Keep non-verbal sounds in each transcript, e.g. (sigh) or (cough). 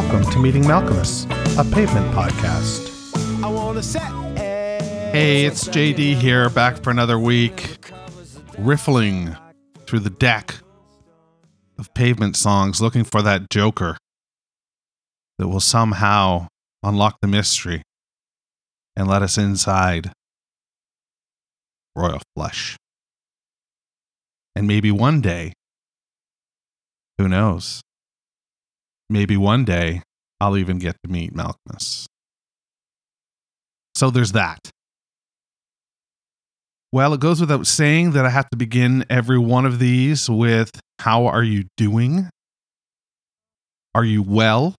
welcome to Meeting Malkmus, a pavement podcast. Hey, it's JD here, back for another week, riffling through the deck of pavement songs, looking for that joker that will somehow unlock the mystery and let us inside Royal Flush. And maybe one day, who knows? Maybe one day I'll even get to meet Malkmus. So there's that. Well, it goes without saying that I have to begin every one of these with How are you doing? Are you well?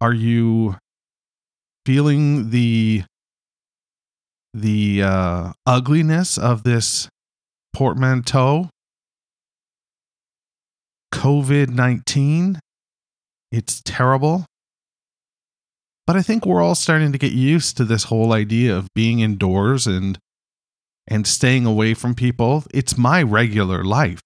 Are you feeling the the uh, ugliness of this portmanteau COVID 19. It's terrible. But I think we're all starting to get used to this whole idea of being indoors and and staying away from people. It's my regular life.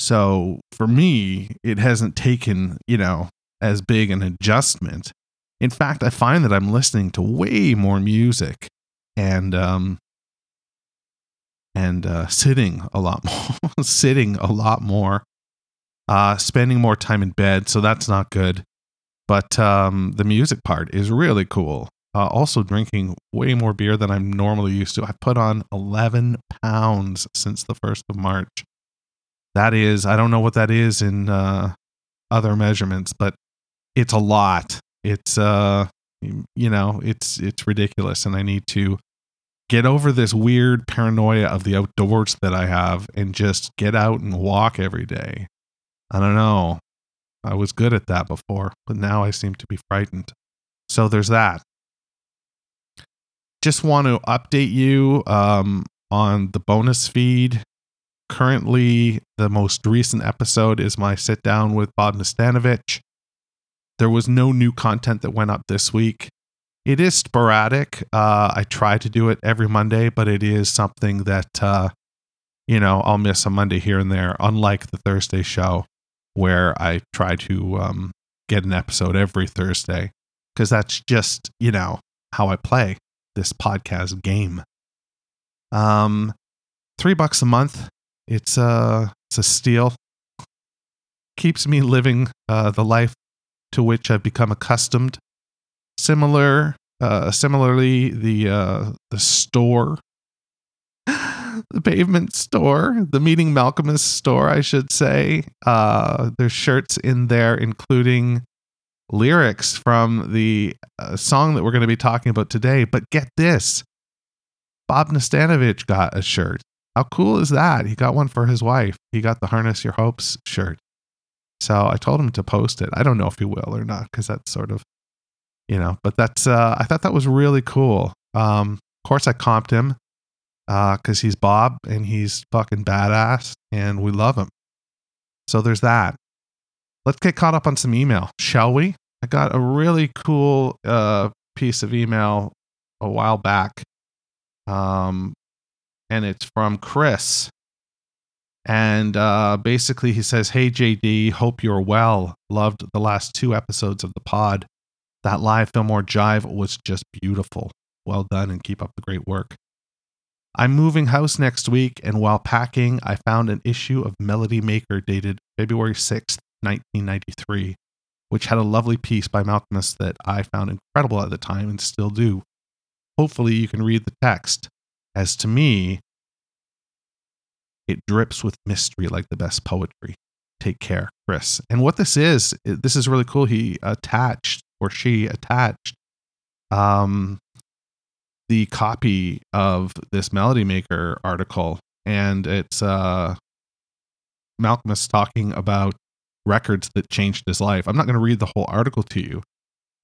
So for me, it hasn't taken, you know, as big an adjustment. In fact, I find that I'm listening to way more music and um and uh, sitting a lot (laughs) more, sitting a lot more uh, spending more time in bed, so that's not good. But um, the music part is really cool. Uh, also, drinking way more beer than I'm normally used to. I've put on 11 pounds since the 1st of March. That is, I don't know what that is in uh, other measurements, but it's a lot. It's, uh, you know, it's it's ridiculous, and I need to get over this weird paranoia of the outdoors that I have and just get out and walk every day. I don't know. I was good at that before, but now I seem to be frightened. So there's that. Just want to update you um, on the bonus feed. Currently, the most recent episode is my sit down with Bob Nastanovich. There was no new content that went up this week. It is sporadic. Uh, I try to do it every Monday, but it is something that, uh, you know, I'll miss a Monday here and there, unlike the Thursday show where I try to um, get an episode every Thursday because that's just, you know, how I play this podcast game. Um, three bucks a month. It's a, it's a steal. Keeps me living uh, the life to which I've become accustomed. Similar, uh, similarly, the uh, the store the pavement store, the meeting Malkmus store, I should say. Uh, there's shirts in there, including lyrics from the uh, song that we're going to be talking about today. But get this Bob Nastanovich got a shirt. How cool is that? He got one for his wife. He got the Harness Your Hopes shirt. So I told him to post it. I don't know if he will or not because that's sort of, you know, but that's, uh, I thought that was really cool. Um, of course, I comped him because uh, he's Bob and he's fucking badass and we love him. So there's that. Let's get caught up on some email, shall we? I got a really cool uh, piece of email a while back. Um, and it's from Chris. And uh, basically, he says, Hey, JD, hope you're well. Loved the last two episodes of the pod. That live Fillmore Jive was just beautiful. Well done and keep up the great work. I'm moving house next week, and while packing, I found an issue of Melody Maker dated February 6th, 1993, which had a lovely piece by Malkmus that I found incredible at the time and still do. Hopefully, you can read the text. As to me, it drips with mystery like the best poetry. Take care, Chris. And what this is, this is really cool. He attached, or she attached, um, the copy of this Melody Maker article, and it's uh, Malkmus talking about records that changed his life. I'm not going to read the whole article to you,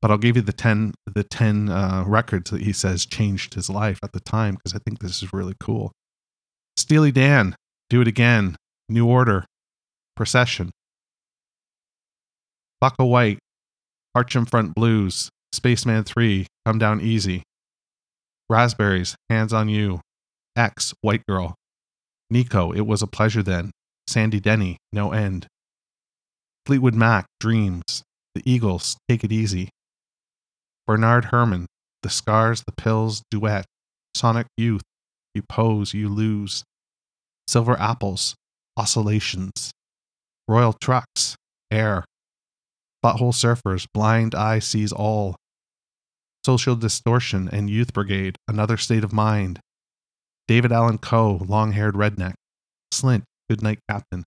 but I'll give you the ten the ten uh, records that he says changed his life at the time because I think this is really cool. Steely Dan, Do It Again, New Order, Procession, Bukka White, Arch and Front Blues, Spacemen 3, Come Down Easy, Raspberries, Hands on You, X, White Girl, Nico, It Was a Pleasure Then, Sandy Denny, No End, Fleetwood Mac, Dreams, The Eagles, Take It Easy. Bernard Herman, The Scars, The Pills, Duet. Sonic Youth, You Pose, You Lose. Silver Apples, Oscillations. Royal Trux, Air. Butthole Surfers, Blind Eye Sees All. Social Distortion and Youth Brigade, Another State of Mind. David Allan Coe, Long Haired Redneck. Slint, Goodnight Captain.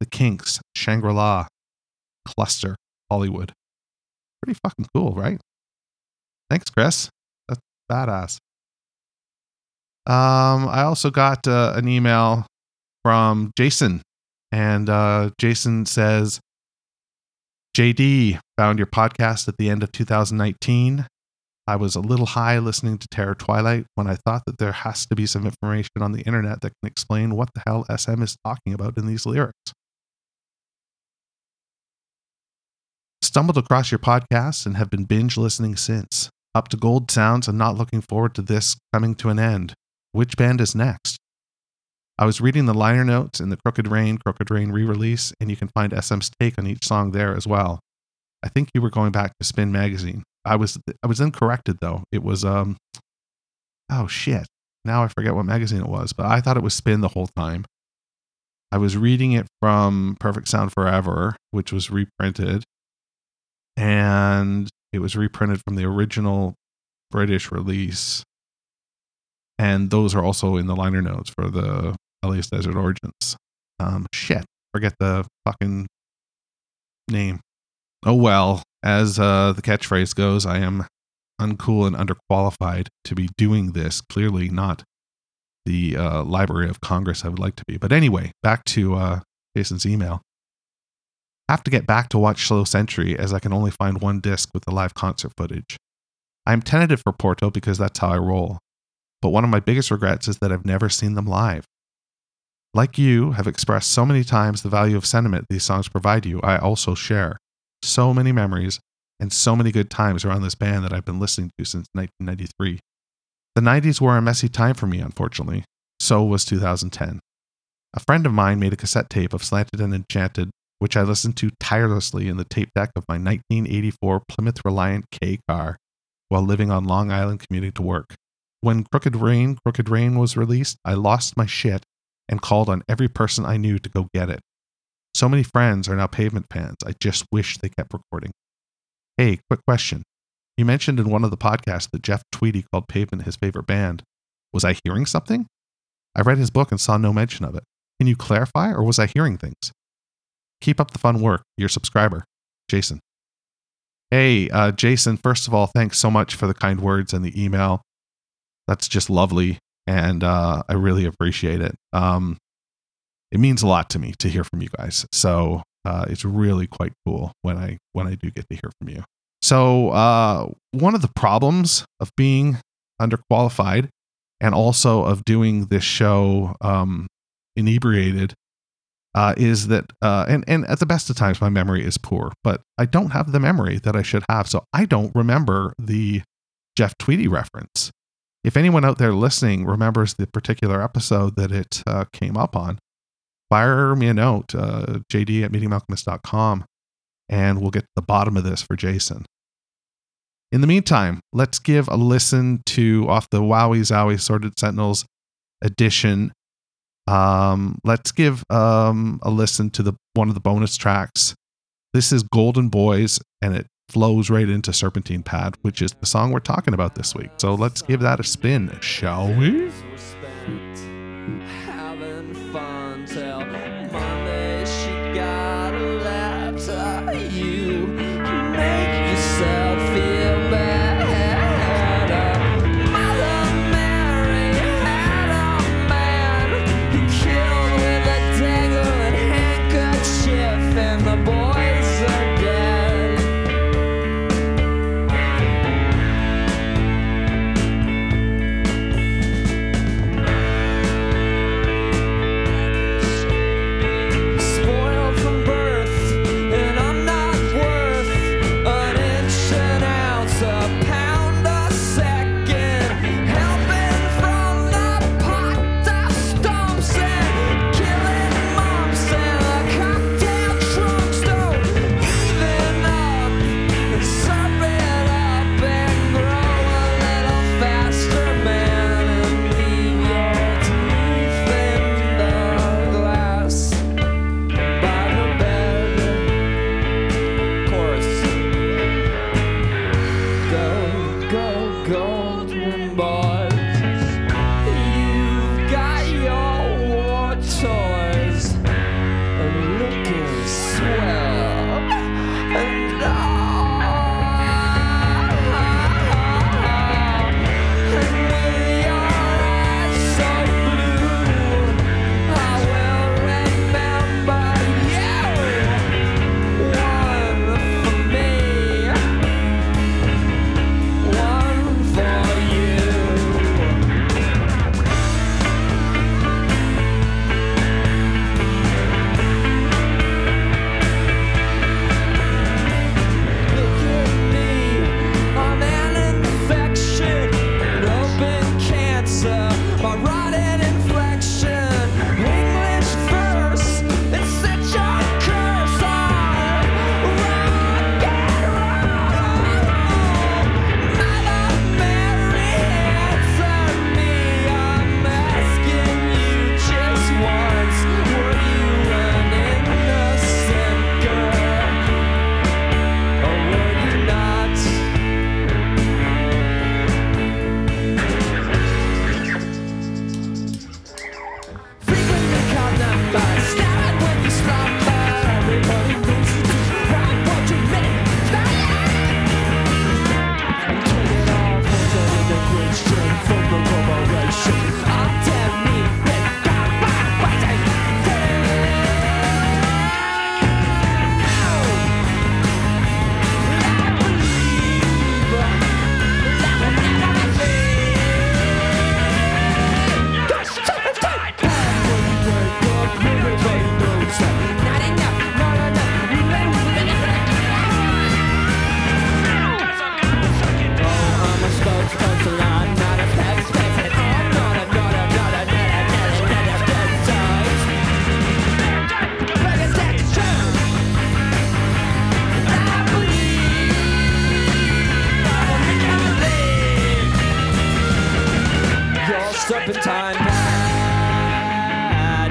The Kinks, Shangri La. Cluster, Hollywood. Pretty fucking cool, right? Thanks, Chris. That's badass. Um, I also got uh, an email from Jason, and uh, Jason says, JD found your podcast at the end of 2019. I was a little high listening to Terror Twilight when I thought that there has to be some information on the internet that can explain what the hell SM is talking about in these lyrics. Stumbled across your podcast and have been binge listening since. Up to Gold Sounds and not looking forward to this coming to an end. Which band is next? I was reading the liner notes in the Crooked Rain, Crooked Rain re release, and you can find SM's take on each song there as well. I think you were going back to Spin Magazine. I was I was incorrected though. It was um oh shit. Now I forget what magazine it was, but I thought it was Spin the whole time. I was reading it from Perfect Sound Forever, which was reprinted, and it was reprinted from the original British release. And those are also in the liner notes for the L.A.'s Desert Origins. Um, shit, forget the fucking name. Oh well, as uh, the catchphrase goes, I am uncool and underqualified to be doing this. Clearly not the uh, Library of Congress I would like to be. But anyway, back to uh, Jason's email have to get back to watch Slow Century as I can only find one disc with the live concert footage. I am tentative for Porto because that's how I roll, but one of my biggest regrets is that I've never seen them live. Like you have expressed so many times the value of sentiment these songs provide you, I also share so many memories and so many good times around this band that I've been listening to since 1993. The 90s were a messy time for me, unfortunately. So was 2010. A friend of mine made a cassette tape of Slanted and Enchanted which I listened to tirelessly in the tape deck of my 1984 Plymouth Reliant K car while living on Long Island commuting to work. When Crooked Rain, Crooked Rain was released, I lost my shit and called on every person I knew to go get it. So many friends are now pavement fans. I just wish they kept recording. Hey, quick question. You mentioned in one of the podcasts that Jeff Tweedy called Pavement his favorite band. Was I hearing something? I read his book and saw no mention of it. Can you clarify, or was I hearing things? Keep up the fun work. Your subscriber, Jason. Hey, uh, Jason, first of all, thanks so much for the kind words and the email. That's just lovely. And uh, I really appreciate it. Um, it means a lot to me to hear from you guys. So uh, it's really quite cool when I when I do get to hear from you. So uh, one of the problems of being underqualified and also of doing this show um, inebriated uh, is that uh, and and at the best of times my memory is poor, but I don't have the memory that I should have, so I don't remember the Jeff Tweedy reference. If anyone out there listening remembers the particular episode that it uh, came up on, fire me a note, uh, jd at meetingmalkmus.com, and we'll get to the bottom of this for Jason. In the meantime, let's give a listen to off the Wowee Zowee Sordid Sentinels edition um, let's give um, a listen to the one of the bonus tracks. This is Golden Boys, and it flows right into Serpentine Pad, which is the song we're talking about this week. So let's give that a spin, shall we? Serpentine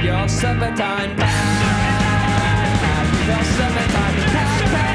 your summertime back. Have your summertime back.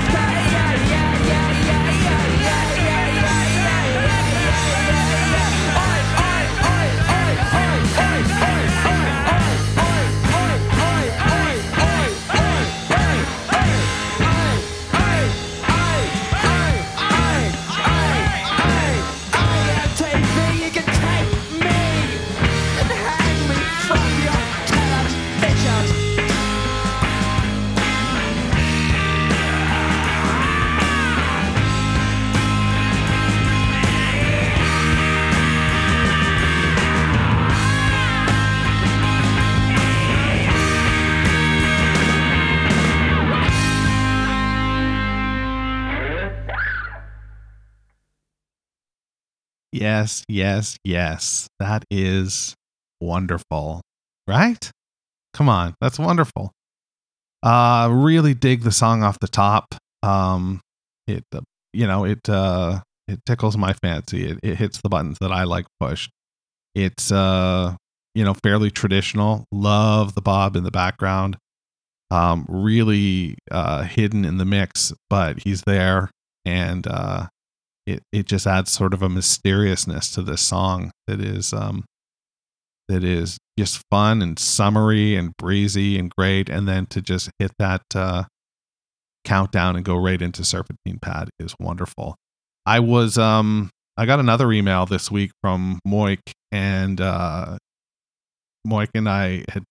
Yes, yes, yes. That is wonderful. Right? Come on, that's wonderful. Uh really dig the song off the top. Um it uh, you know, it uh it tickles my fancy. It it hits the buttons that I like pushed. It's uh you know, fairly traditional. Love the bob in the background. Um really uh hidden in the mix, but he's there and uh it it just adds sort of a mysteriousness to this song that is um that is just fun and summery and breezy and great. And then to just hit that uh countdown and go right into serpentine pad is wonderful. I was um i got another email this week from moik and uh moik and i had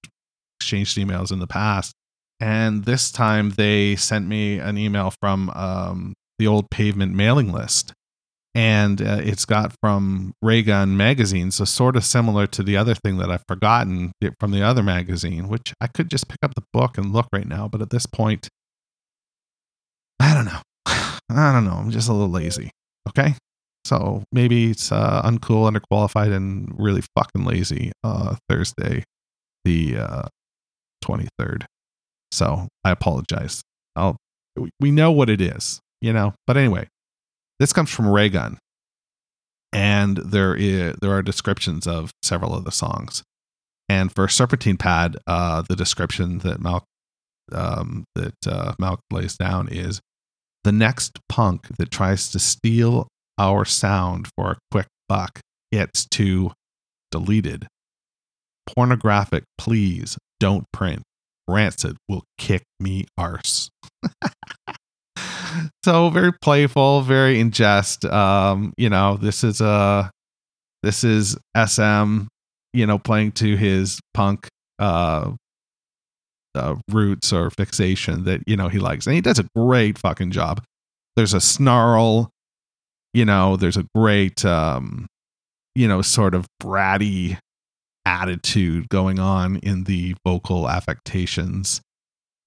exchanged emails in the past. And this time they sent me an email from um the old pavement mailing list and uh, it's got from Ray Gun magazine, so sort of similar to the other thing that I've forgotten from the other magazine, which I could just pick up the book and look right now, but at this point, I don't know. (sighs) I don't know. I'm just a little lazy. Okay, so maybe it's uh, uncool, underqualified, and really fucking lazy. Uh, Thursday, the uh, 23rd. So I apologize. I'll. We know what it is, you know. But anyway, this comes from Ray Gun, and there is there are descriptions of several of the songs. And for Serpentine Pad, uh, the description that Malk um, that uh, lays down is the next punk that tries to steal our sound for a quick buck gets to deleted. Pornographic, please don't print. Rancid will kick me arse. (laughs) (laughs) so very playful, very in jest. Um, you know, this is a this is SM, you know, playing to his punk uh, uh roots or fixation that you know he likes, and he does a great fucking job. There's a snarl, you know. There's a great, um, you know, sort of bratty attitude going on in the vocal affectations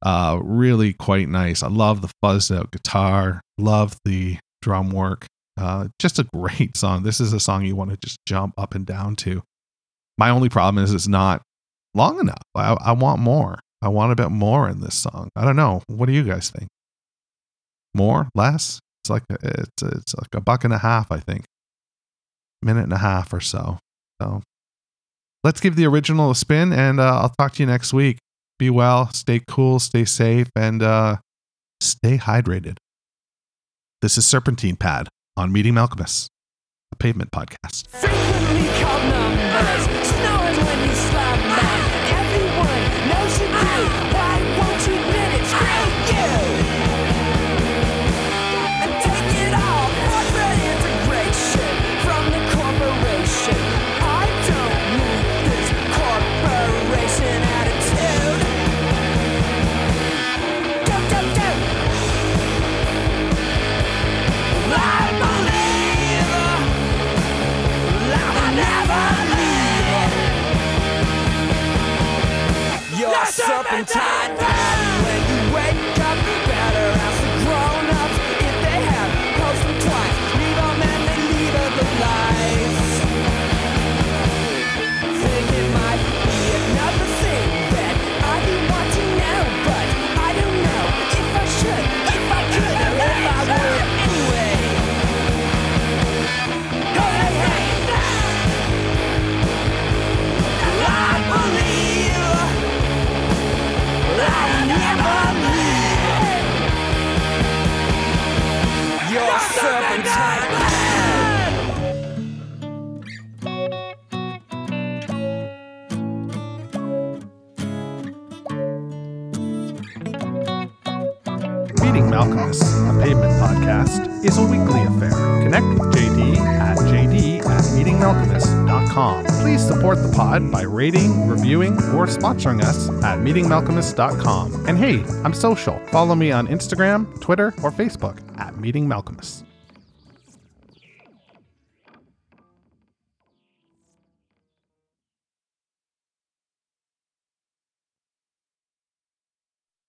uh really quite nice. I love the fuzzed out guitar. Love the drum work. Uh just a great (laughs) song. This is a song you want to just jump up and down to. My only problem is it's not long enough. I, I want more. I want a bit more in this song. I don't know. What do you guys think? More? Less? It's like it's it's like a buck and a half i think. Minute and a half or so. So let's give the original a spin and uh, i'll talk to you next week be well, stay cool, stay safe, and uh, stay hydrated. This is Serpentine Pad on Meeting Malkmus, a pavement podcast. Meeting Malkmus, a pavement podcast, is a weekly affair. Connect with JD at jd at meetingmalkmus.com. Please support the pod by rating, reviewing, or sponsoring us at meetingmalkmus.com. And hey, I'm social. Follow me on Instagram, Twitter, or Facebook at Meeting Malkmus.